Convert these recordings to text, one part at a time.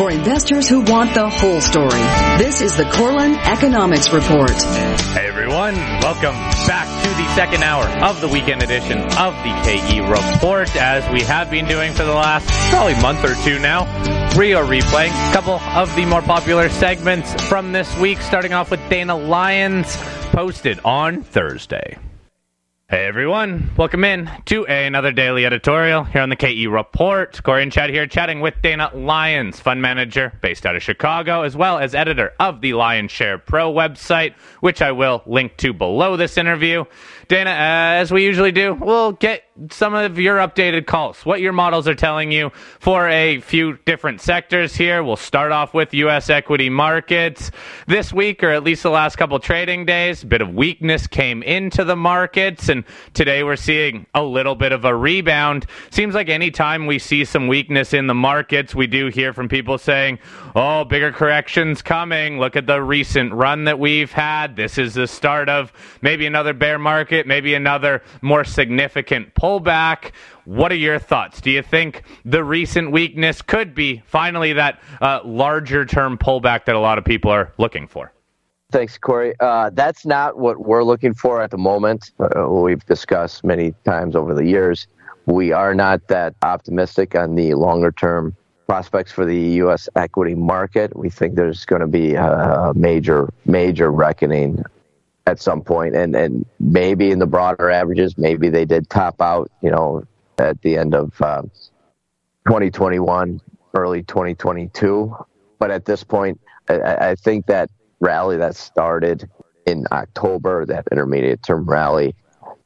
for investors who want the whole story. This is the Korelin Economics Report. Hey everyone, welcome back to the second hour of the weekend edition of the KE Report, as we have been doing for the last probably month or two now. We are replaying a couple of the more popular segments from this week, starting off with Dana Lyons, posted on Thursday. Hey everyone, welcome in to another daily editorial here on the KE Report. Corey and Chad here chatting with Dana Lyons, fund manager based out of Chicago, as well as editor of the Lyons Share Pro website, which I will link to below this interview. Dana, uh, as we usually do, we'll get some of your updated calls, what your models are telling you for a few different sectors here. We'll start off with U.S. equity markets. This week, or at least the last couple trading days, a bit of weakness came into the markets, and today we're seeing a little bit of a rebound. Seems like anytime we see some weakness in the markets, we do hear from people saying, oh, bigger corrections coming. Look at the recent run that we've had. This is the start of maybe another bear market, maybe another more significant pullback. What are your thoughts? Do you think the recent weakness could be finally that uh, larger term pullback that a lot of people are looking for? Thanks, Corey. Uh, that's not what we're looking for at the moment. Uh, we've discussed many times over the years. We are not that optimistic on the longer term prospects for the U.S. equity market. We think there's going to be a major, major reckoning at some point, and and maybe in the broader averages, maybe they did top out, you know, at the end of uh, 2021, early 2022. But at this point, I, I think that rally that started in October, that intermediate term rally,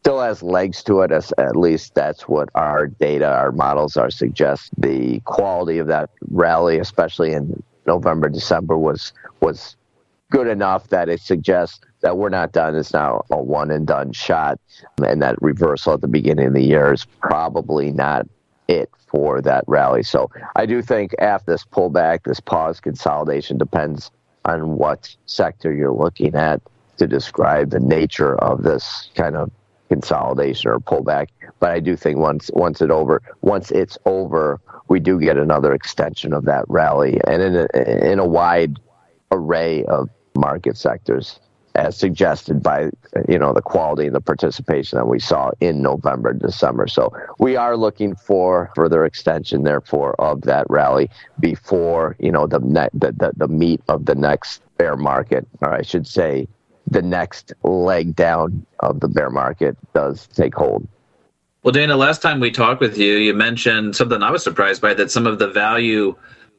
still has legs to it. At least that's what our data, our models are suggest. The quality of that rally, especially in November, December, was was good enough that it suggests that we're not done. It's now a one and done shot, and that reversal at the beginning of the year is probably not it for that rally. So I do think after this pullback, this pause consolidation depends on what sector you're looking at to describe the nature of this kind of consolidation or pullback. But I do think once once it over once it's over, we do get another extension of that rally, and in a, in a wide array of market sectors, as suggested by you know the quality and the participation that we saw in November, December. So we are looking for further extension, therefore, of that rally before you know the net the, the, the meat of the next bear market, or I should say the next leg down of the bear market does take hold. Well, Dana, last time we talked with you, you mentioned something I was surprised by that some of the value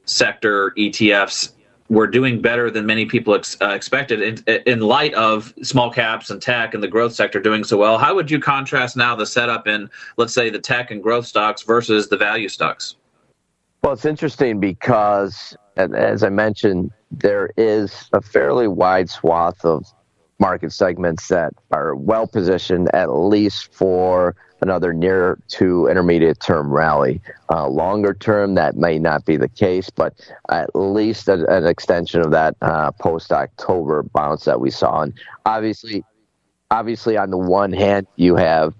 sector ETFs were doing better than many people ex- uh, expected in, in light of small caps and tech and the growth sector doing so well. How would you contrast now the setup in, let's say, the tech and growth stocks versus the value stocks? Well, it's interesting because, as I mentioned, there is a fairly wide swath of market segments that are well positioned at least for another near to intermediate term rally. Uh, longer term, that may not be the case, but at least a, an extension of that uh, post October bounce that we saw. And obviously, obviously, on the one hand, you have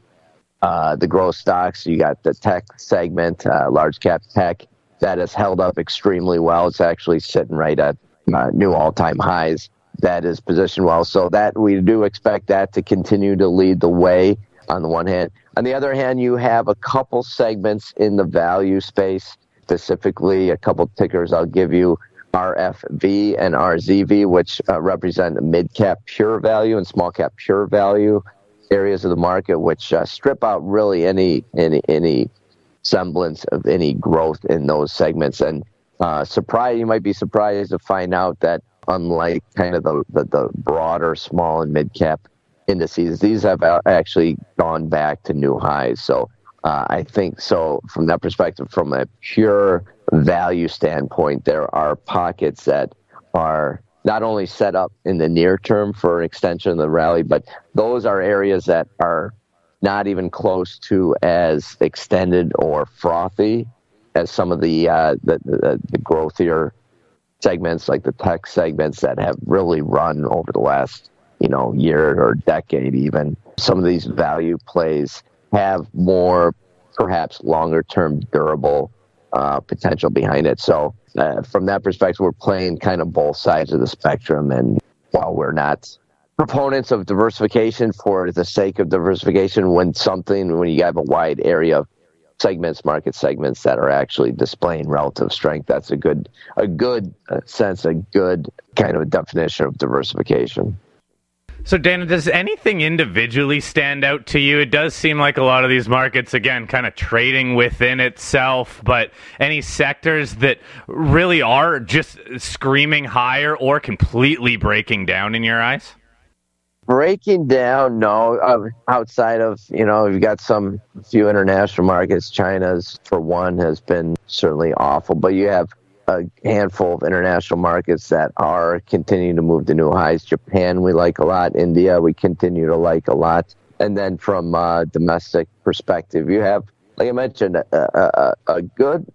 uh, the growth stocks. You got the tech segment, uh, large cap tech, that has held up extremely well. It's actually sitting right at uh, new all time highs that is positioned well. So that we do expect that to continue to lead the way on the one hand. On the other hand, you have a couple segments in the value space, specifically a couple tickers I'll give you. RFV and RZV, which uh, represent mid cap pure value and small cap pure value areas of the market, which uh, strip out really any any any semblance of any growth in those segments. And uh, surprise, you might be surprised to find out that unlike kind of the, the, the broader small and mid cap indices, these have actually gone back to new highs. So uh, I think so from that perspective, from a pure value standpoint, there are pockets that are not only set up in the near term for an extension of the rally, but those are areas that are not even close to as extended or frothy as some of the uh, the, the, the growthier segments, like the tech segments that have really run over the last you know year or decade. Even some of these value plays have more, perhaps longer term durable uh, potential behind it. So uh, from that perspective, we're playing kind of both sides of the spectrum. And while we're not proponents of diversification for the sake of diversification, when something, when you have a wide area of segments, market segments that are actually displaying relative strength, that's a good, a good uh, sense, a good kind of definition of diversification. So, Dana, does anything individually stand out to you? It does seem like a lot of these markets, again, kind of trading within itself, but any sectors that really are just screaming higher or completely breaking down in your eyes? Breaking down, no. Uh, outside of, you know, you've got some few international markets. China's, for one, has been certainly awful, but you have a handful of international markets that are continuing to move to new highs. Japan, we like a lot. India, we continue to like a lot. And then from a domestic perspective, you have, like I mentioned, a, a, a good,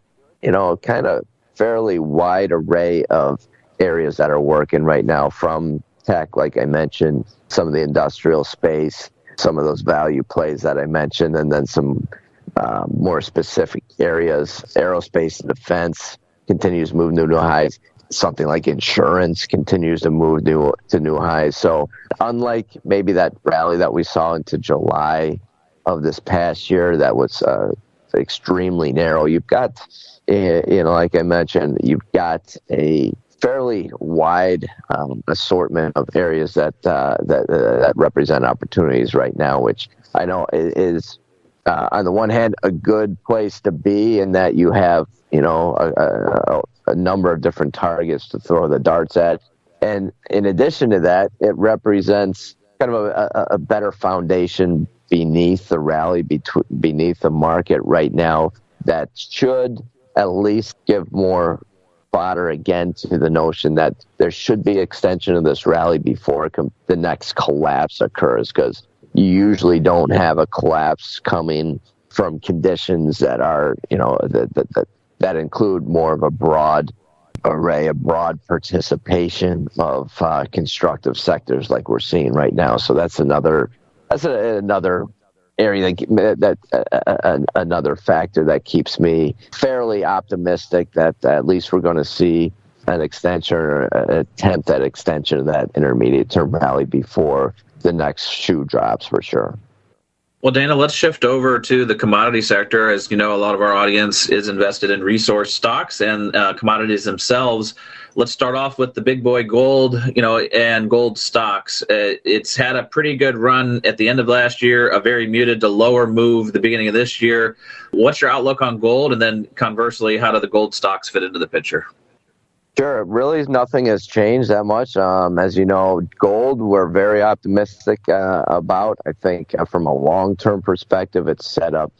you know, kind of fairly wide array of areas that are working right now from tech, like I mentioned, some of the industrial space, some of those value plays that I mentioned, and then some uh, more specific areas, aerospace and defense, continues to move to new highs. Something like insurance continues to move new, to new highs. So, unlike maybe that rally that we saw into July of this past year, that was uh, extremely narrow. You've got, eh, you know, like I mentioned, you've got a fairly wide um, assortment of areas that uh, that uh, that represent opportunities right now, which I know is uh, on the one hand, a good place to be in that you have, you know, a, a, a, number of different targets to throw the darts at. And in addition to that, it represents kind of a, a better foundation beneath the rally, between, beneath the market right now that should at least give more fodder again to the notion that there should be extension of this rally before com- the next collapse occurs because you usually don't have a collapse coming from conditions that are, you know, that, that, that, that include more of a broad array, a broad participation of uh, constructive sectors like we're seeing right now. So that's another, that's a, another area that, that uh, uh, another factor that keeps me fairly optimistic that at least we're going to see an extension or an attempt at extension of that intermediate term rally before the next shoe drops for sure. Well, Dana, let's shift over to the commodity sector. As you know, a lot of our audience is invested in resource stocks and uh, commodities themselves. Let's start off with the big boy gold, you know, and gold stocks. Uh, it's had a pretty good run at the end of last year, a very muted to lower move the beginning of this year. What's your outlook on gold? And then conversely, how do the gold stocks fit into the picture? Sure. Really, nothing has changed that much. Um, as you know, gold, we're very optimistic uh, about. I think uh, from a long term perspective, it's set up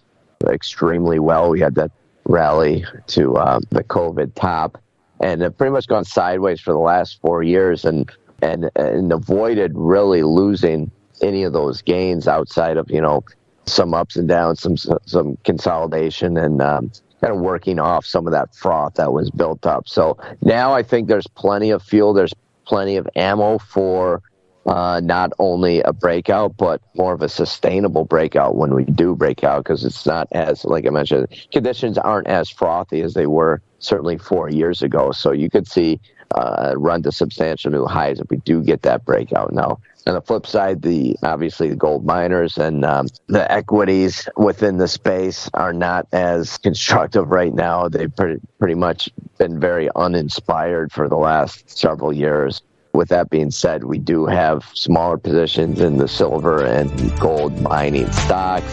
extremely well. We had that rally to uh, the COVID top, and it pretty much gone sideways for the last four years and, and, and avoided really losing any of those gains outside of, you know, some ups and downs, some, some consolidation and, um, kind of working off some of that froth that was built up. So now I think there's plenty of fuel, there's plenty of ammo for uh, not only a breakout, but more of a sustainable breakout when we do break out because it's not as, like I mentioned, conditions aren't as frothy as they were certainly four years ago. So you could see uh, run to substantial new highs if we do get that breakout. Now, on the flip side, the obviously the gold miners and um, the equities within the space are not as constructive right now. They've pretty, pretty much been very uninspired for the last several years. With that being said, we do have smaller positions in the silver and gold mining stocks,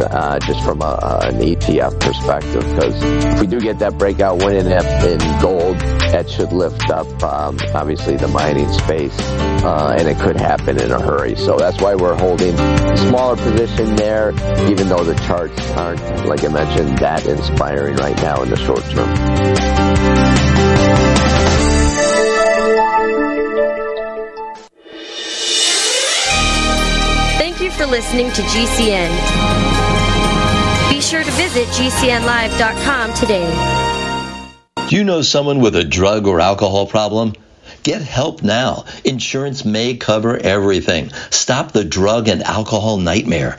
uh, just from a, an ETF perspective, because if we do get that breakout win in, in gold, that should lift up, um, obviously, the mining space, uh, and it could happen in a hurry. So that's why we're holding a smaller position there, even though the charts aren't, like I mentioned, that inspiring right now in the short term. Thank you for listening to GCN. Sure to visit GCNlive.com today. Do you know someone with a drug or alcohol problem? Get help now. Insurance may cover everything. Stop the drug and alcohol nightmare.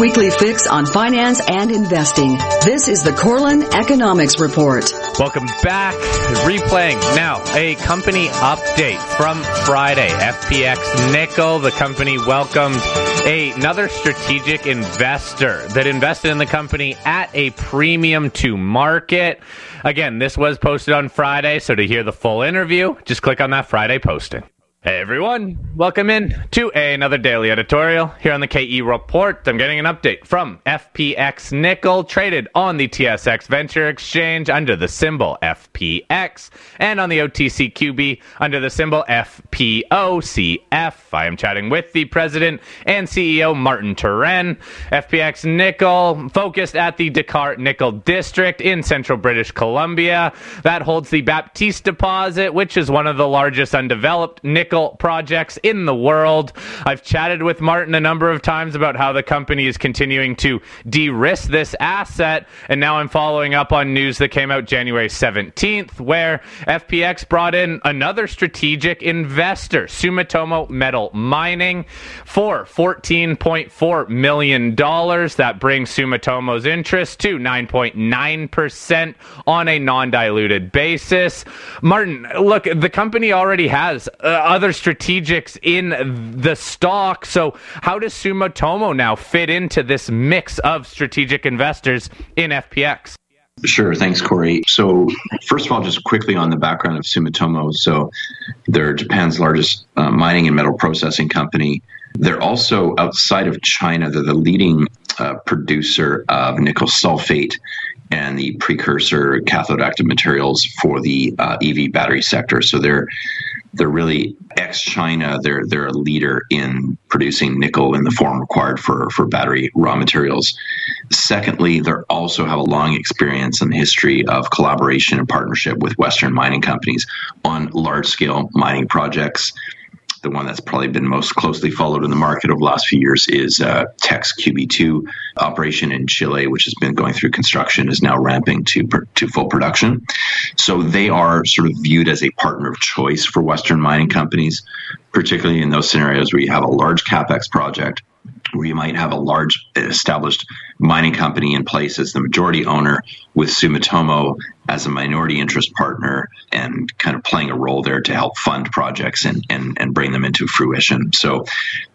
Weekly fix on finance and investing. This is the Korelin Economics Report. Welcome back. Replaying now a company update from Friday. FPX Nickel, the company welcomed another strategic investor that invested in the company at a premium to market. Again, this was posted on Friday, so to hear the full interview, just click on that Friday posting. Hey everyone, welcome in to another daily editorial here on the KE Report. I'm getting an update from FPX Nickel, traded on the TSX Venture Exchange under the symbol FPX, and on the OTCQB under the symbol FPOCF. I am chatting with the president and CEO Martin Turenne. FPX Nickel, focused at the Decar Nickel District in central British Columbia, that holds the Baptiste deposit, which is one of the largest undeveloped nickel projects in the world. I've chatted with Martin a number of times about how the company is continuing to de risk this asset. And now I'm following up on news that came out January 17th, where FPX brought in another strategic investor, Sumitomo Metal Mining, for $14.4 million. That brings Sumitomo's interest to 9.9% on a non diluted basis. Martin, look, the company already has uh, other strategics in the stock. So, how does Sumitomo now fit into this mix of strategic investors in FPX? Sure. Thanks, Corey. So, first of all, just quickly on the background of Sumitomo. So, they're Japan's largest uh, mining and metal processing company. They're also outside of China, they're the leading uh, producer of nickel sulfate and the precursor cathode active materials for the uh, EV battery sector. So, they're they're really ex China. They're they're a leader in producing nickel in the form required for for battery raw materials. Secondly, they also have a long experience and history of collaboration and partnership with Western mining companies on large scale mining projects the one that's probably been most closely followed in the market over the last few years is uh, Teck's QB2 operation in Chile, which has been going through construction, is now ramping to to full production. So they are sort of viewed as a partner of choice for Western mining companies, particularly in those scenarios where you have a large capex project where you might have a large established mining company in place as the majority owner with Sumitomo as a minority interest partner and kind of playing a role there to help fund projects and, and, and bring them into fruition. So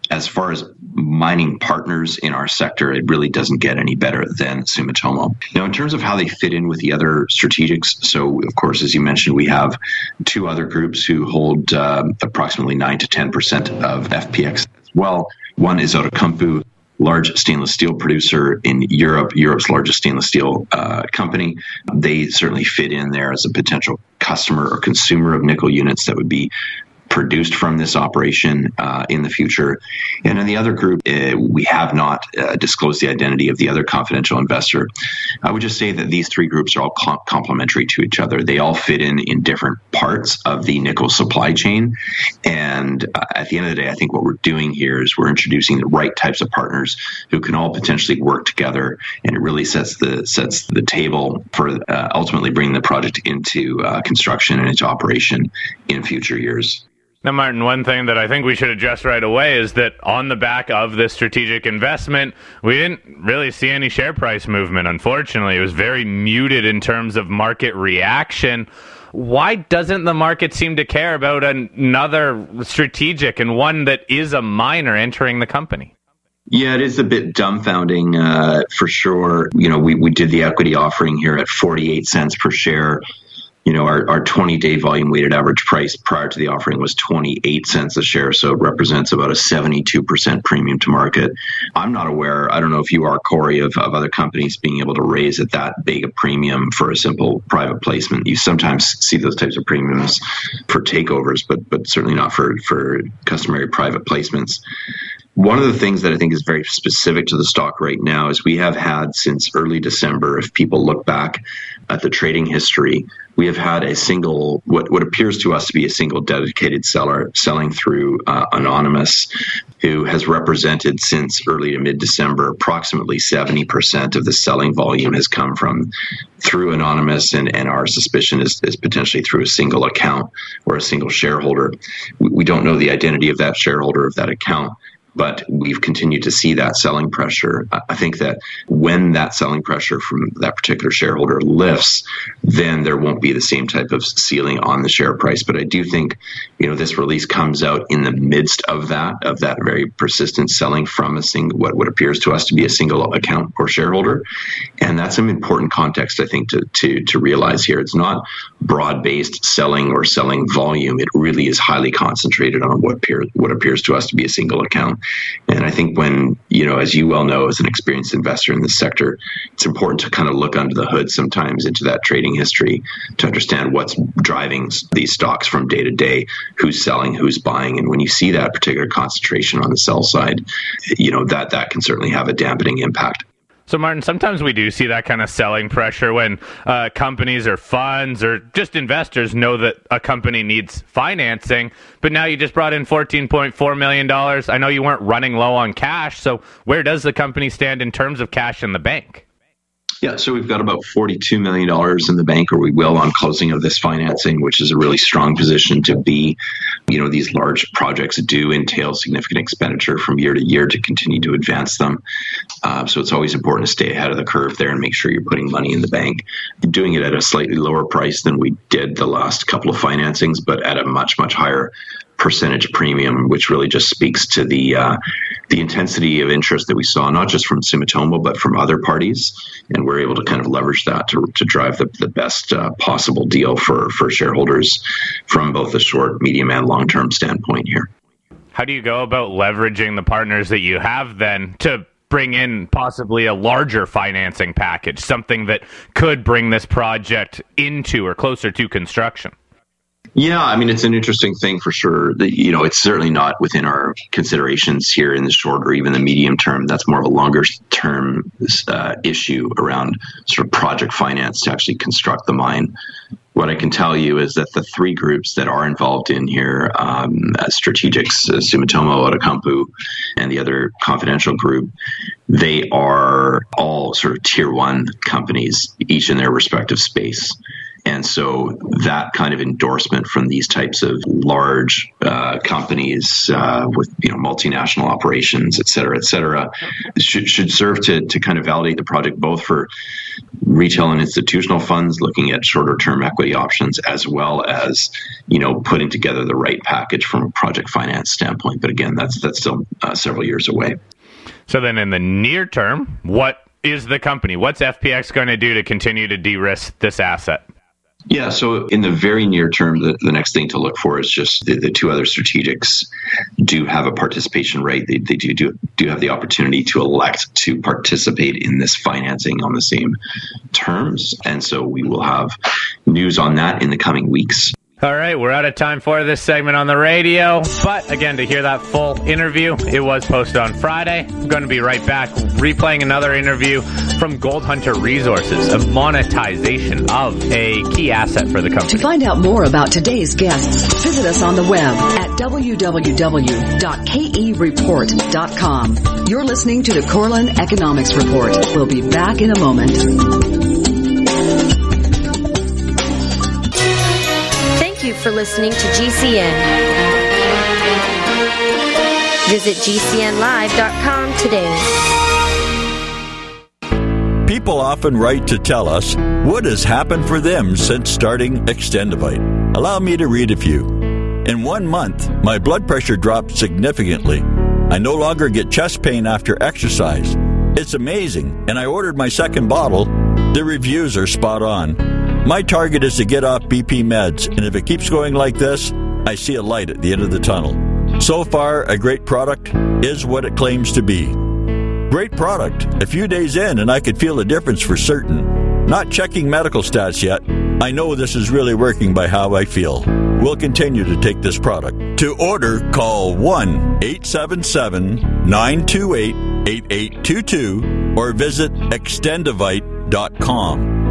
as far as mining partners in our sector, it really doesn't get any better than Sumitomo. Now, in terms of how they fit in with the other strategics, so of course, as you mentioned, we have two other groups who hold uh, approximately 9 to 10% of FPX as well. One is Outokumpu, large stainless steel producer in Europe, Europe's largest stainless steel uh, company. They certainly fit in there as a potential customer or consumer of nickel units that would be produced from this operation uh, in the future. And in the other group, uh, we have not uh, disclosed the identity of the other confidential investor. I would just say that these three groups are all com- complementary to each other. They all fit in in different parts of the nickel supply chain. And uh, at the end of the day, I think what we're doing here is we're introducing the right types of partners who can all potentially work together, and it really sets the sets the table for uh, ultimately bringing the project into uh, construction and into operation in future years. Now, Martin, one thing that I think we should address right away is that on the back of this strategic investment, we didn't really see any share price movement. Unfortunately, it was very muted in terms of market reaction. Why doesn't the market seem to care about another strategic and one that is a miner entering the company? Yeah, it is a bit dumbfounding uh, for sure. You know, we, we did the equity offering here at 48 cents per share you know, our, our 20 day volume weighted average price prior to the offering was 28 cents a share. So it represents about a 72% premium to market. I'm not aware, I don't know if you are, Corey, of, of other companies being able to raise at that big a premium for a simple private placement. You sometimes see those types of premiums for takeovers, but, but certainly not for, for customary private placements. One of the things that I think is very specific to the stock right now is we have had since early December, if people look back at the trading history, we have had a single, what, what appears to us to be a single dedicated seller selling through uh, Anonymous, who has represented since early to mid December approximately 70% of the selling volume has come from through Anonymous, and, and our suspicion is, is potentially through a single account or a single shareholder. We, we don't know the identity of that shareholder of that account but we've continued to see that selling pressure. I think that when that selling pressure from that particular shareholder lifts, then there won't be the same type of ceiling on the share price. But I do think, you know, this release comes out in the midst of that, of that very persistent selling from a single, what, what appears to us to be a single account or shareholder. And that's an important context, I think, to, to, to realize here. It's not broad based selling or selling volume. It really is highly concentrated on what, appear, what appears to us to be a single account. And I think when, you know, as you well know, as an experienced investor in this sector, it's important to kind of look under the hood sometimes into that trading history to understand what's driving these stocks from day to day, who's selling, who's buying. And when you see that particular concentration on the sell side, you know, that, that can certainly have a dampening impact. So, Martin, sometimes we do see that kind of selling pressure when uh, companies or funds or just investors know that a company needs financing. But now you just brought in $14.4 million. I know you weren't running low on cash. So, where does the company stand in terms of cash in the bank? Yeah, so we've got about $42 million in the bank, or we will on closing of this financing, which is a really strong position to be. You know, these large projects do entail significant expenditure from year to year to continue to advance them. Uh, so it's always important to stay ahead of the curve there and make sure you're putting money in the bank. Doing it at a slightly lower price than we did the last couple of financings, but at a much, much higher percentage premium, which really just speaks to the uh, the intensity of interest that we saw, not just from Sumitomo, but from other parties. And we're able to kind of leverage that to, to drive the, the best uh, possible deal for, for shareholders from both a short, medium, and long term standpoint here. How do you go about leveraging the partners that you have then to bring in possibly a larger financing package, something that could bring this project into or closer to construction? Yeah, I mean, it's an interesting thing for sure. That you know, it's certainly not within our considerations here in the short or even the medium term. That's more of a longer term uh, issue around sort of project finance to actually construct the mine. What I can tell you is that the three groups that are involved in here, um, uh, Strategics, uh, Sumitomo, Outokumpu, and the other confidential group, they are all sort of tier one companies, each in their respective space. And so that kind of endorsement from these types of large uh, companies uh, with you know multinational operations, et cetera, et cetera, should, should serve to, to kind of validate the project both for retail and institutional funds looking at shorter term equity options as well as you know putting together the right package from a project finance standpoint. But again, that's that's still uh, several years away. So then, in the near term, what is the company? What's FPX going to do to continue to de-risk this asset? Yeah, so in the very near term, the, the next thing to look for is just the, the two other strategics do have a participation rate. They, they do, do do have the opportunity to elect to participate in this financing on the same terms, and so we will have news on that in the coming weeks. All right, we're out of time for this segment on the radio. But again, to hear that full interview, it was posted on Friday. I'm going to be right back replaying another interview from Gold Hunter Resources, a monetization of a key asset for the company. To find out more about today's guests, visit us on the web at www.kereport.com. You're listening to the Korelin Economics Report. We'll be back in a moment. For listening to GCN. Visit GCNlive.com today. People often write to tell us what has happened for them since starting Extendovite. Allow me to read a few. In one month, my blood pressure dropped significantly. I no longer get chest pain after exercise. It's amazing, and I ordered my second bottle. The reviews are spot on. My target is to get off BP meds, and if it keeps going like this, I see a light at the end of the tunnel. So far, a great product is what it claims to be. Great product. A few days in, and I could feel a difference for certain. Not checking medical stats yet. I know this is really working by how I feel. We'll continue to take this product. To order, call 1 877 928 8822 or visit extendovite.com.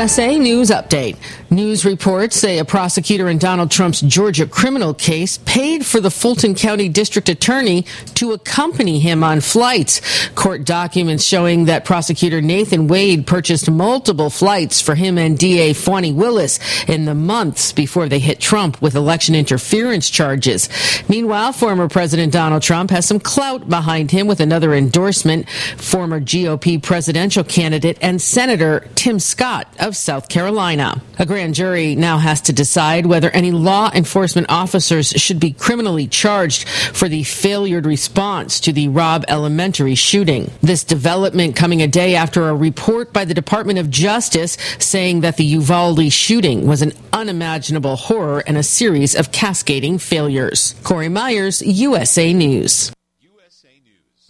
USA News Update. News reports say a prosecutor in Donald Trump's Georgia criminal case paid for the Fulton County District Attorney to accompany him on flights. Court documents showing that prosecutor Nathan Wade purchased multiple flights for him and DA Fani Willis in the months before they hit Trump with election interference charges. Meanwhile, former President Donald Trump has some clout behind him with another endorsement. Former GOP presidential candidate and Senator Tim Scott of South Carolina. A grand jury now has to decide whether any law enforcement officers should be criminally charged for the failure response to the Robb Elementary shooting. This development coming a day after a report by the Department of Justice saying that the Uvalde shooting was an unimaginable horror and a series of cascading failures. Corey Myers, USA News.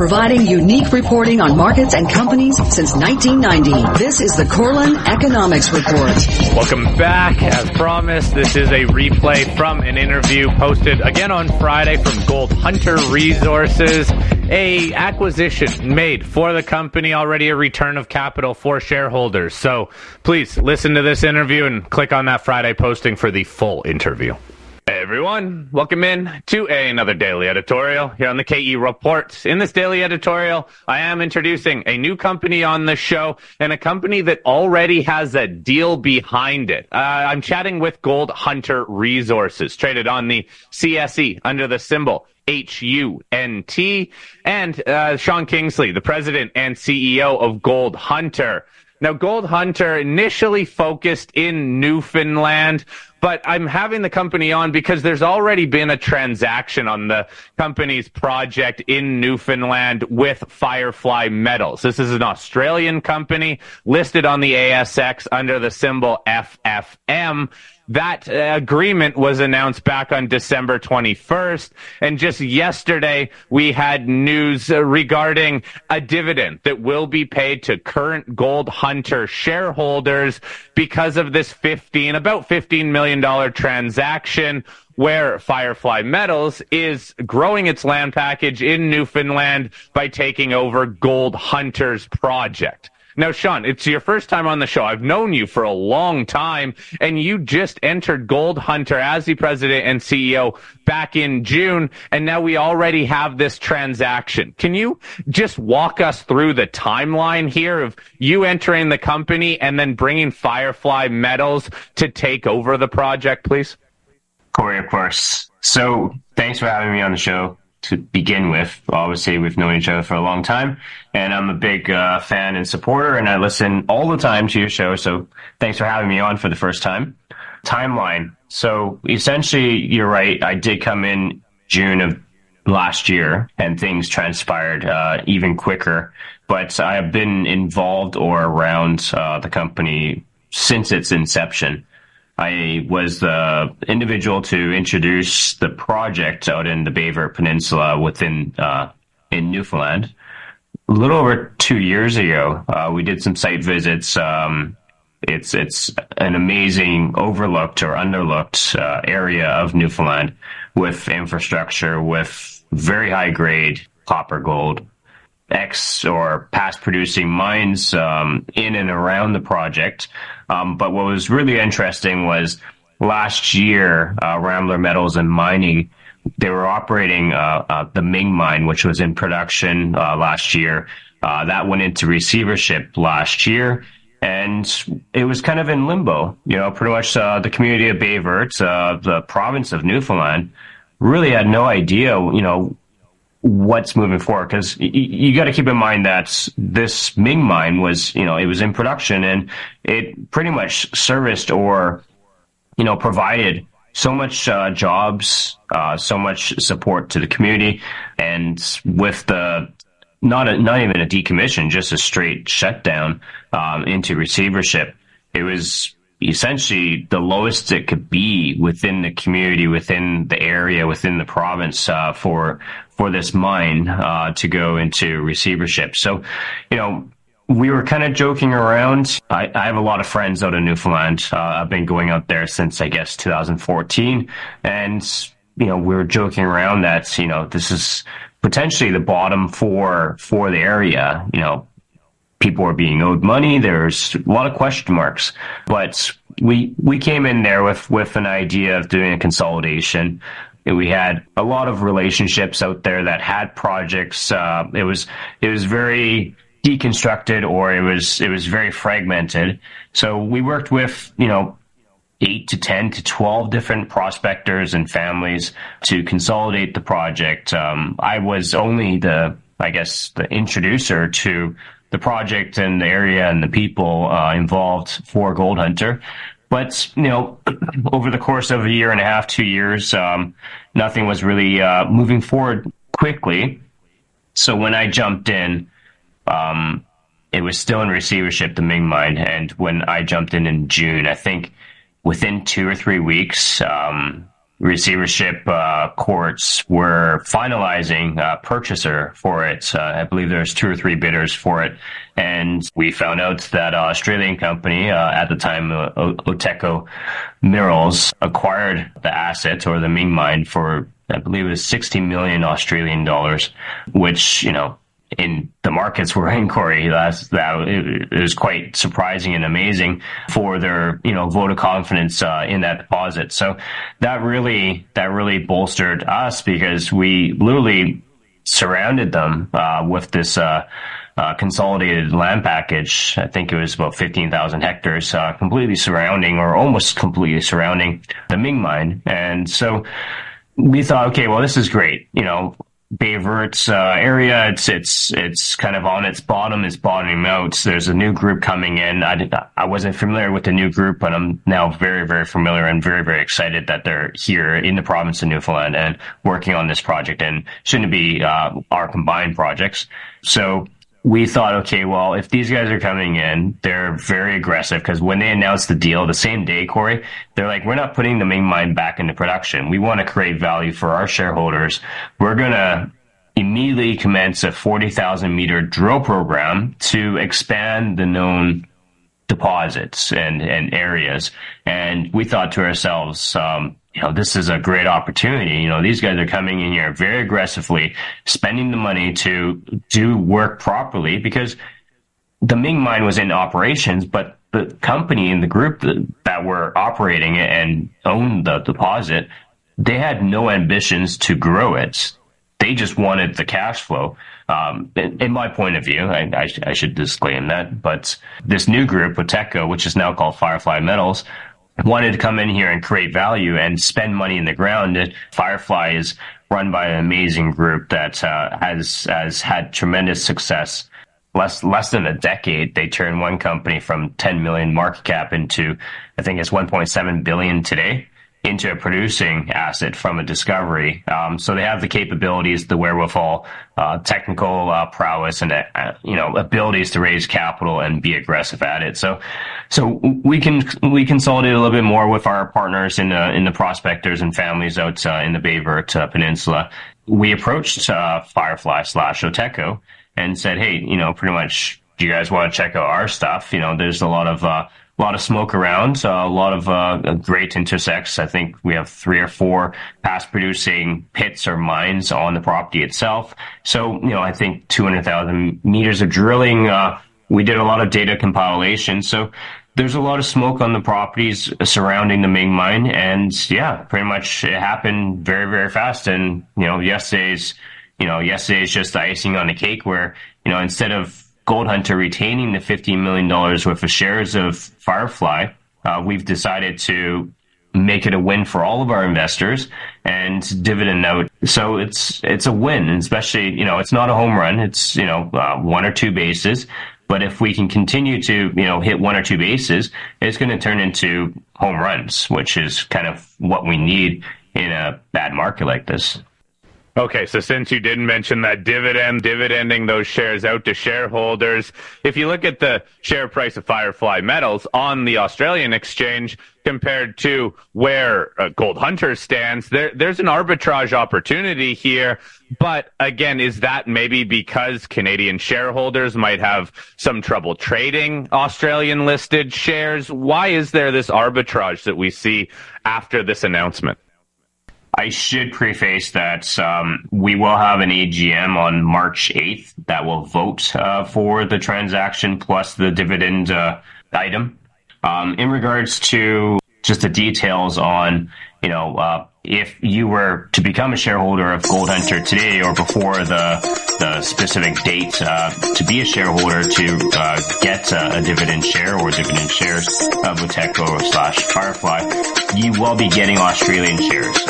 providing unique reporting on markets and companies since 1990. This is the Korelin Economics Report. Welcome back. As promised, this is a replay from an interview posted again on Friday from Gold Hunter Resources. A acquisition made for the company, already a return of capital for shareholders. So please listen to this interview and click on that Friday posting for the full interview. Everyone, welcome in to a, another daily editorial here on the KE Report. In this daily editorial, I am introducing a new company on the show and a company that already has a deal behind it. Uh, I'm chatting with Gold Hunter Resources, traded on the CSE under the symbol H-U-N-T, and uh, Sean Kingsley, the president and CEO of Gold Hunter. Now, Gold Hunter initially focused in Newfoundland, but I'm having the company on because there's already been a transaction on the company's project in Newfoundland with Firefly Metals. This is an Australian company listed on the ASX under the symbol FFM. That uh, agreement was announced back on December 21st. And just yesterday, we had news uh, regarding a dividend that will be paid to current Gold Hunter shareholders because of this 15, about $15 million transaction where Firefly Metals is growing its land package in Newfoundland by taking over Gold Hunter's project. Now, Sean, it's your first time on the show. I've known you for a long time, and you just entered Gold Hunter as the president and CEO back in June, and now we already have this transaction. Can you just walk us through the timeline here of you entering the company and then bringing Firefly Metals to take over the project, please? Corey, of course. So thanks for having me on the show to begin with. Obviously, we've known each other for a long time, and I'm a big uh, fan and supporter, and I listen all the time to your show. So thanks for having me on for the first time. Timeline. So essentially, you're right. I did come in June of last year, and things transpired uh, even quicker. But I have been involved or around uh, the company since its inception. I was the individual to introduce the project out in the Verte Peninsula within uh, in Newfoundland. A little over two years ago, uh, we did some site visits. Um, it's it's an amazing overlooked or underlooked uh, area of Newfoundland with infrastructure, with very high grade copper gold, ex or past producing mines um, in and around the project. Um, but what was really interesting was last year, uh, Rambler Metals and Mining, they were operating uh, uh, the Ming mine, which was in production uh, last year. Uh, that went into receivership last year. And it was kind of in limbo, you know, pretty much uh, the community of Baie Verte, the province of Newfoundland, really had no idea, you know, what's moving forward because y- you got to keep in mind that this Ming mine was, you know, it was in production and it pretty much serviced or, you know, provided so much uh, jobs, uh, so much support to the community, and with the not a, not even a decommission, just a straight shutdown um, into receivership, it was essentially the lowest it could be within the community, within the area, within the province uh, for for this mine uh, to go into receivership. So, you know, we were kind of joking around. I, I, have a lot of friends out in Newfoundland. Uh, I've been going out there since I guess 2014, and you know, we were joking around that you know this is potentially the bottom for for the area. You know, people are being owed money. There's a lot of question marks, but we we came in there with with an idea of doing a consolidation. We had a lot of relationships out there that had projects. Uh, it was it was very deconstructed, or it was it was very fragmented. So we worked with you know eight to 10 to 12 different prospectors and families to consolidate the project. Um, I was only the, I guess, the introducer to the project and the area and the people uh, involved for Gold Hunter. But you know, over the course of a year and a half, two years, um, nothing was really uh, moving forward quickly. So when I jumped in, um, it was still in receivership, the Ming mine, and when I jumped in in June, I think within two or three weeks, um, receivership uh, courts were finalizing a purchaser for it. Uh, I believe there's two or three bidders for it, and we found out that Australian company uh, at the time, uh, Auteco Minerals, acquired the asset or the Ming mine for I believe it was 60 million Australian dollars, which you know in the markets we're in, Corey, that's, that it, was quite surprising and amazing for their, you know, vote of confidence uh, in that deposit. So that really, that really bolstered us because we literally surrounded them uh, with this uh, uh consolidated land package. I think it was about 15,000 hectares, uh, completely surrounding or almost completely surrounding the Ming mine. And so we thought, okay, well, this is great. You know, Baie Verte's uh, area. It's it's it's kind of on its bottom. It's bottoming out. So there's a new group coming in. I did not, I wasn't familiar with the new group, but I'm now very very familiar and very very excited that they're here in the province of Newfoundland and working on this project and soon to be uh, our combined projects. So we thought, okay, well, if these guys are coming in, they're very aggressive because when they announced the deal the same day, Corey, they're like, we're not putting the Ming mine back into production. We want to create value for our shareholders. We're going to immediately commence a 40,000 meter drill program to expand the known deposits and, and areas. And we thought to ourselves, um, you know, this is a great opportunity. You know, these guys are coming in here very aggressively, spending the money to do work properly because the Ming mine was in operations, but the company and the group that, that were operating it and owned the deposit, they had no ambitions to grow it. They just wanted the cash flow. Um, in, in, my point of view, I, I, I, should disclaim that, but this new group, Auteco, which is now called Firefly Metals, wanted to come in here and create value and spend money in the ground. Firefly is run by an amazing group that uh, has has had tremendous success. Less less than a decade, they turned one company from 10 million market cap into I think it's 1.7 billion today into a producing asset from a discovery. Um, so they have the capabilities, the wherewithal, uh, technical uh, prowess, and uh, you know abilities to raise capital and be aggressive at it. So, so we can we consolidate a little bit more with our partners in the in the prospectors and families out uh, in the Baie uh, Peninsula. We approached uh, Firefly slash Auteco and said, hey, you know, pretty much, do you guys want to check out our stuff? You know, there's a lot of a lot of smoke around, a lot of uh, great intersects. I think we have three or four past producing pits or mines on the property itself. So, you know, I think 200,000 meters of drilling. Uh, we did a lot of data compilation. So there's a lot of smoke on the properties surrounding the Ming mine. And yeah, pretty much it happened very, very fast. And, you know, yesterday's, you know, yesterday's just the icing on the cake where, you know, instead of Gold Hunter retaining the $15 million worth of shares of Firefly, uh, we've decided to make it a win for all of our investors and dividend out. So it's it's a win, especially you know it's not a home run. It's you know uh, one or two bases. But if we can continue to you know hit one or two bases, it's going to turn into home runs, which is kind of what we need in a bad market like this. Okay, so since you didn't mention that dividend, dividending those shares out to shareholders, if you look at the share price of Firefly Metals on the Australian exchange compared to where uh, Gold Hunter stands, there, there's an arbitrage opportunity here. But again, is that maybe because Canadian shareholders might have some trouble trading Australian listed shares? Why is there this arbitrage that we see after this announcement? I should preface that um, we will have an AGM on March 8th that will vote uh, for the transaction plus the dividend uh, item. Um, in regards to just the details on, you know, uh, if you were to become a shareholder of Gold Hunter today or before the the specific date uh, to be a shareholder to uh, get uh, a dividend share or dividend shares of Auteco slash Firefly, you will be getting Australian shares.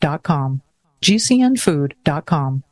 gcnfood.com.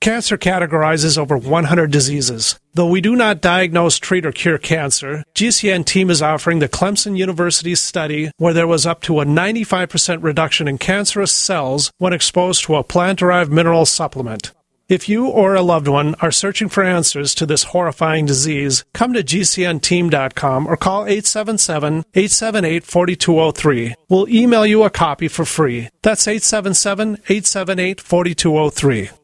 Cancer categorizes over 100 diseases. Though we do not diagnose, treat, or cure cancer, GCN team is offering the Clemson University study where there was up to a 95% reduction in cancerous cells when exposed to a plant derived mineral supplement. If you or a loved one are searching for answers to this horrifying disease, come to GCNteam.com or call 877 878 4203. We'll email you a copy for free. That's 877 878 4203.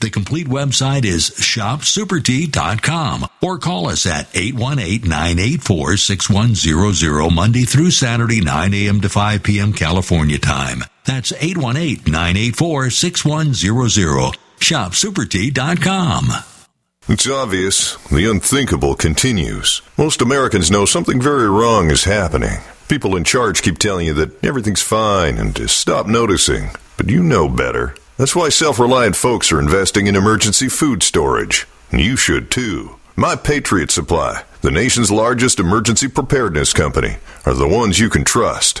The complete website is shopsupertea.com or call us at 818-984-6100 Monday through Saturday 9 a.m. to 5 p.m. California time. That's 818-984-6100. ShopSuperTea.com. It's obvious. The unthinkable continues. Most Americans know something very wrong is happening. People in charge keep telling you that everything's fine and to stop noticing. But you know better. That's why self reliant folks are investing in emergency food storage. And you should too. My Patriot Supply, the nation's largest emergency preparedness company, are the ones you can trust.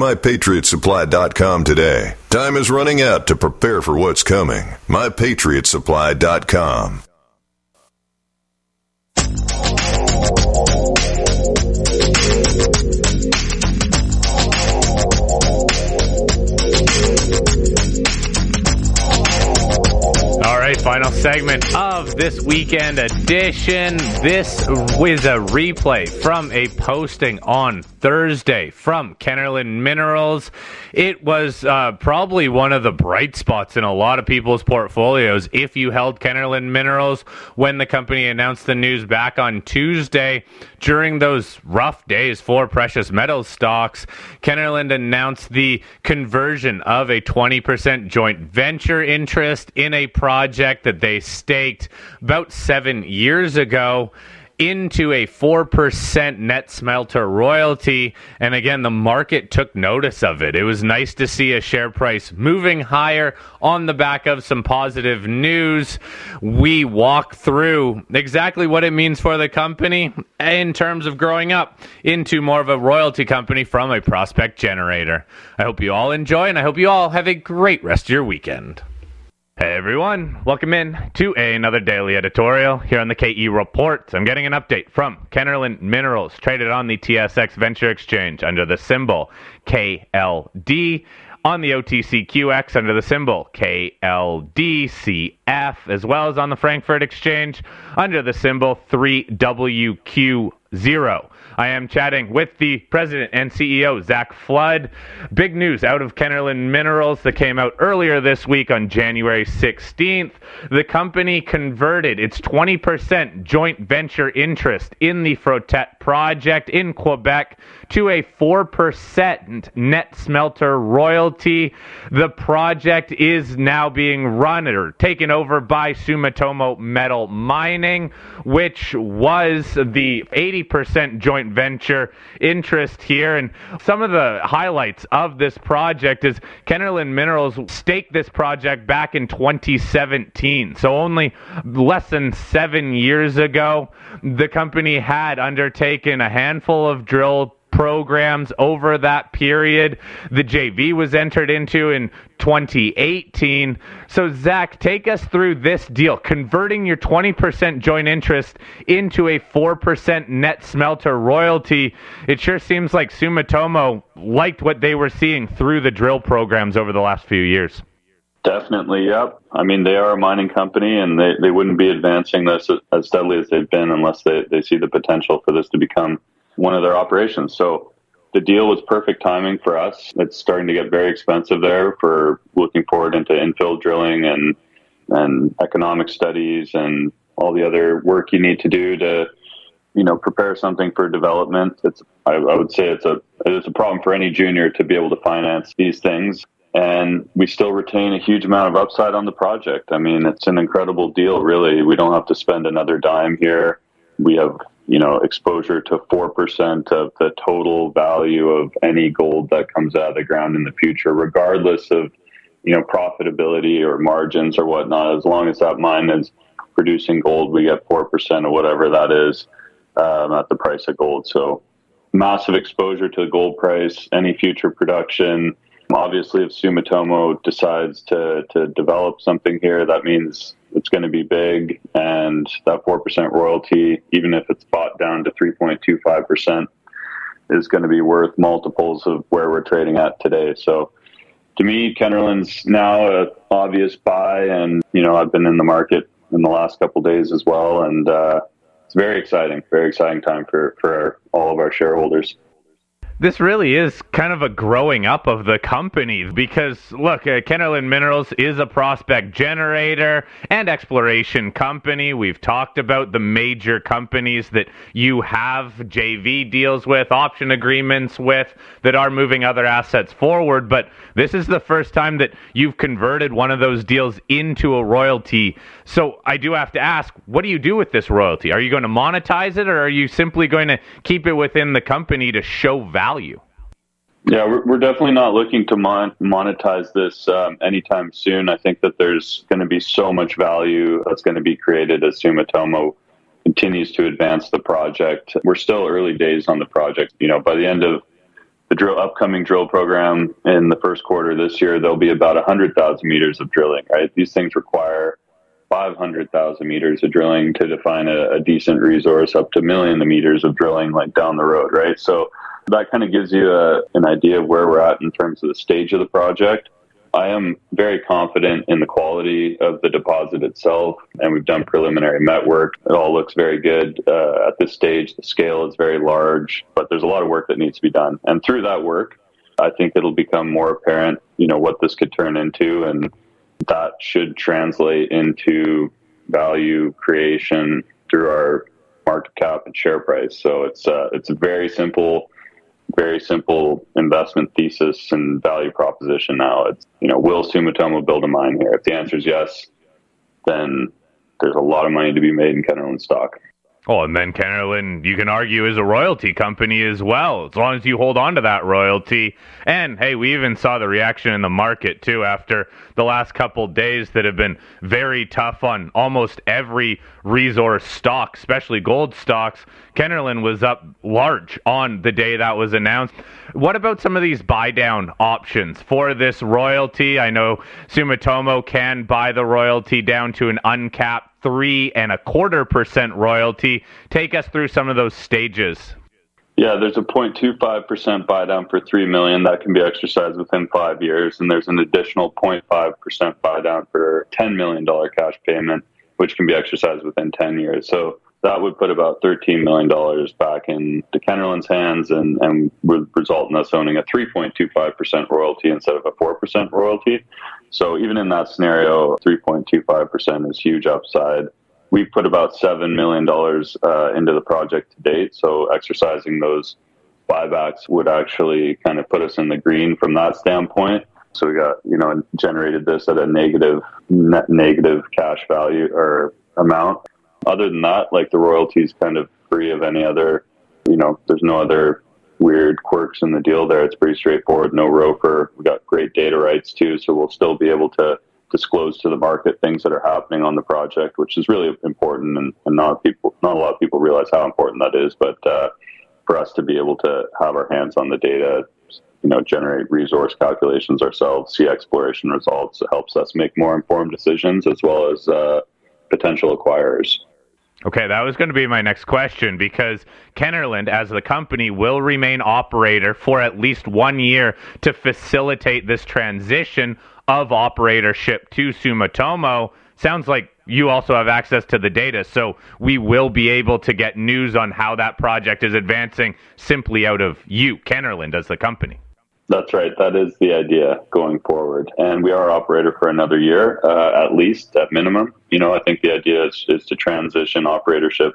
mypatriotsupply.com today. Time is running out to prepare for what's coming. mypatriotsupply.com. All right, final segment of this weekend edition. This is a replay from a posting on Thursday from Kenorland Minerals. It was uh, probably one of the bright spots in a lot of people's portfolios if you held Kenorland Minerals when the company announced the news back on Tuesday. During those rough days for precious metals stocks, Kenorland announced the conversion of a 20% joint venture interest in a project that they staked about seven years ago into a 4% net smelter royalty. And again, the market took notice of it. It was nice to see a share price moving higher on the back of some positive news. We walk through exactly what it means for the company in terms of growing up into more of a royalty company from a prospect generator. I hope you all enjoy and I hope you all have a great rest of your weekend. Hey everyone, welcome in to another daily editorial here on the KE Report. I'm getting an update from Kenorland Minerals, traded on the TSX Venture Exchange under the symbol KLD, on the OTCQX under the symbol KLDCF, as well as on the Frankfurt Exchange under the symbol 3WQ0. I am chatting with the president and CEO, Zach Flood. Big news out of Kenorland Minerals that came out earlier this week on January 16th. The company converted its 20% joint venture interest in the Frotet project in Quebec to a 4% net smelter royalty. The project is now being run or taken over by Sumitomo Metal Mining, which was the 80% joint venture interest here. And some of the highlights of this project is Kenorland Minerals staked this project back in 2017. So only less than seven years ago, the company had undertaken a handful of drill programs over that period. The JV was entered into in 2018. So, Zach, take us through this deal, converting your 20% joint interest into a 4% net smelter royalty. It sure seems like Sumitomo liked what they were seeing through the drill programs over the last few years. Definitely, yep. I mean, they are a mining company, and they, they wouldn't be advancing this as steadily as they've been unless they, they see the potential for this to become one of their operations. So the deal was perfect timing for us. It's starting to get very expensive there for looking forward into infill drilling and and economic studies and all the other work you need to do to you know prepare something for development. It's I, I would say it's a it's a problem for any junior to be able to finance these things and we still retain a huge amount of upside on the project. I mean, it's an incredible deal, really. We don't have to spend another dime here. We have, you know, exposure to 4% of the total value of any gold that comes out of the ground in the future, regardless of, you know, profitability or margins or whatnot. As long as that mine is producing gold, we get 4% of whatever that is um, at the price of gold. So massive exposure to the gold price, any future production Obviously, if Sumitomo decides to, to develop something here, that means it's going to be big. And that 4% royalty, even if it's bought down to 3.25%, is going to be worth multiples of where we're trading at today. So to me, Kenorland's now an obvious buy. And, you know, I've been in the market in the last couple days as well. And uh, it's very exciting, very exciting time for, for all of our shareholders this really is kind of a growing up of the company because look, uh, Kenorland Minerals is a prospect generator and exploration company. We've talked about the major companies that you have JV deals with, option agreements with that are moving other assets forward, but this is the first time that you've converted one of those deals into a royalty. So I do have to ask, what do you do with this royalty? Are you going to monetize it or are you simply going to keep it within the company to show value? Value. Yeah, we're, we're definitely not looking to mon- monetize this um, anytime soon. I think that there's going to be so much value that's going to be created as Sumitomo continues to advance the project. We're still early days on the project. You know, by the end of the drill upcoming drill program in the first quarter this year, there'll be about 100,000 meters of drilling. Right, these things require 500,000 meters of drilling to define a, a decent resource, up to million meters of drilling like down the road. Right, so that kind of gives you a, an idea of where we're at in terms of the stage of the project. I am very confident in the quality of the deposit itself, and we've done preliminary met work. It all looks very good uh, at this stage. The scale is very large, but there's a lot of work that needs to be done. And through that work, I think it'll become more apparent, you know, what this could turn into, and that should translate into value creation through our market cap and share price. So it's uh, it's a very simple very simple investment thesis and value proposition now. It's, you know, will Sumitomo build a mine here? If the answer is yes, then there's a lot of money to be made in Kenorland stock. Oh, and then Kenorland, you can argue, is a royalty company as well, as long as you hold on to that royalty. And hey, we even saw the reaction in the market too after the last couple days that have been very tough on almost every resource stock, especially gold stocks. Kenorland was up large on the day that was announced. What about some of these buy down options for this royalty? I know Sumitomo can buy the royalty down to an uncapped three and a quarter percent royalty. Take us through some of those stages. Yeah, there's a 0.25% buy down for 3 million that can be exercised within 5 years and there's an additional 0.5% buy down for 10 million dollar cash payment which can be exercised within 10 years. So that would put about $13 million back into Kenorland's hands and, and would result in us owning a 3.25% royalty instead of a 4% royalty. So even in that scenario, 3.25% is huge upside. We've put about $7 million uh, into the project to date. So exercising those buybacks would actually kind of put us in the green from that standpoint. So we got, you know, generated this at a negative, net negative cash value or amount. Other than that, like the royalties kind of free of any other, you know, there's no other weird quirks in the deal there. It's pretty straightforward. No ROFR. We've got great data rights too, so we'll still be able to disclose to the market things that are happening on the project, which is really important, and, and not people, not a lot of people realize how important that is. But uh, for us to be able to have our hands on the data, you know, generate resource calculations ourselves, see exploration results, it helps us make more informed decisions as well as uh, potential acquirers. Okay, that was going to be my next question because Kenorland, as the company, will remain operator for at least one year to facilitate this transition of operatorship to Sumitomo. Sounds like you also have access to the data, so we will be able to get news on how that project is advancing simply out of you, Kenorland, as the company. That's right. That is the idea going forward. And we are operator for another year, uh, at least, at minimum. You know, I think the idea is, is to transition operatorship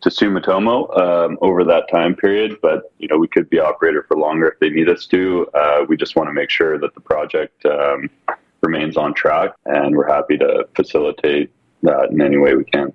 to Sumitomo um, over that time period. But, you know, we could be operator for longer if they need us to. Uh, we just want to make sure that the project um, remains on track, and we're happy to facilitate that in any way we can.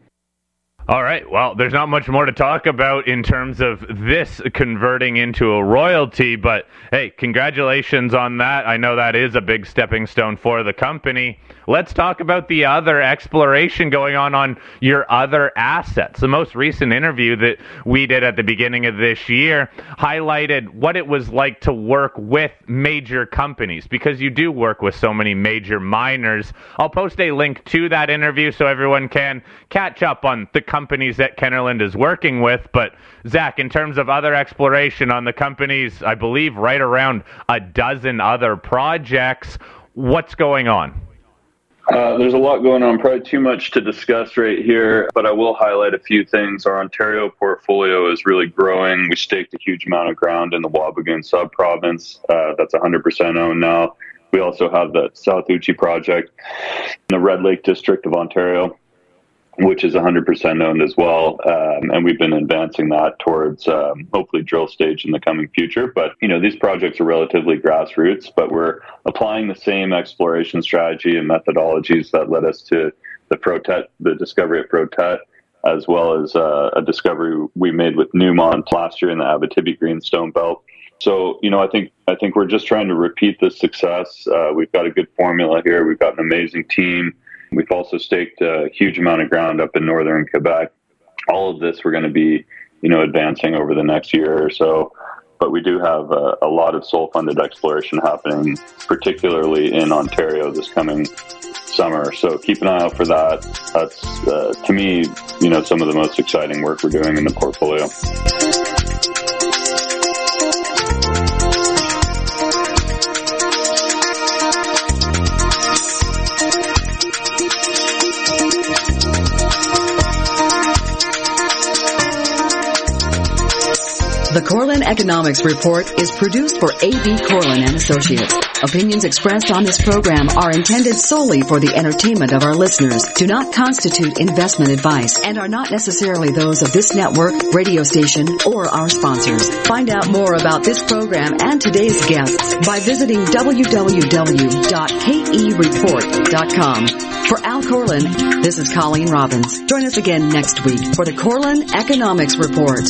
All right. Well, there's not much more to talk about in terms of this converting into a royalty, but hey, congratulations on that. I know that is a big stepping stone for the company. Let's talk about the other exploration going on on your other assets. The most recent interview that we did at the beginning of this year highlighted what it was like to work with major companies because you do work with so many major miners. I'll post a link to that interview so everyone can catch up on the companies that Kenorland is working with. But Zach, in terms of other exploration on the companies, I believe right around a dozen other projects. What's going on? Uh, there's a lot going on, probably too much to discuss right here, but I will highlight a few things. Our Ontario portfolio is really growing. We staked a huge amount of ground in the Wabigoon sub province. Uh, that's 100% owned now. We also have the South Uchi project in the Red Lake district of Ontario which is 100% owned as well. Um, and we've been advancing that towards um, hopefully drill stage in the coming future. But, you know, these projects are relatively grassroots, but we're applying the same exploration strategy and methodologies that led us to the Frotet, the discovery at Frotet, as well as uh, a discovery we made with Newmont last year in the Abitibi Greenstone Belt. So, you know, I think I think we're just trying to repeat this success. Uh, we've got a good formula here. We've got an amazing team We've also staked a huge amount of ground up in northern Quebec. All of this we're going to be, you know, advancing over the next year or so. But we do have a, a lot of sole-funded exploration happening, particularly in Ontario this coming summer. So keep an eye out for that. That's uh, to me, you know, some of the most exciting work we're doing in the portfolio. The Korelin Economics Report is produced for A.B. Korelin and Associates. Opinions expressed on this program are intended solely for the entertainment of our listeners, do not constitute investment advice, and are not necessarily those of this network, radio station, or our sponsors. Find out more about this program and today's guests by visiting www.kereport.com. For Al Korelin, this is Colleen Robbins. Join us again next week for the Korelin Economics Report.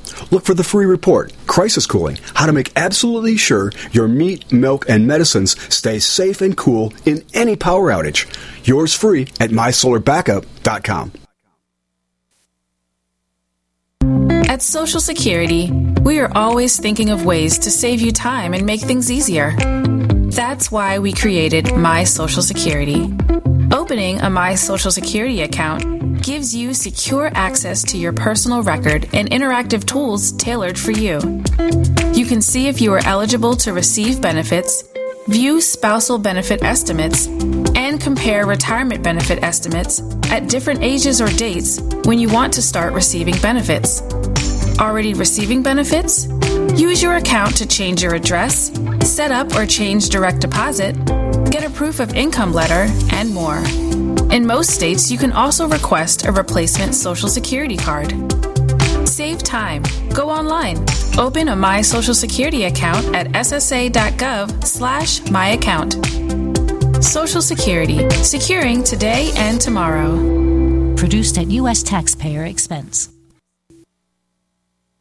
Look for the free report, Crisis Cooling, how to make absolutely sure your meat, milk, and medicines stay safe and cool in any power outage. Yours free at mysolarbackup.com. At Social Security, we are always thinking of ways to save you time and make things easier. That's why we created My Social Security. Opening a My Social Security account gives you secure access to your personal record and interactive tools tailored for you. You can see if you are eligible to receive benefits, view spousal benefit estimates, and compare retirement benefit estimates at different ages or dates when you want to start receiving benefits. Already receiving benefits? Use your account to change your address, set up or change direct deposit, get a proof of income letter, and more. In most states, you can also request a replacement Social Security card. Save time. Go online. Open a My Social Security account at ssa.gov slash myaccount. Social Security. Securing today and tomorrow. Produced at U.S. taxpayer expense.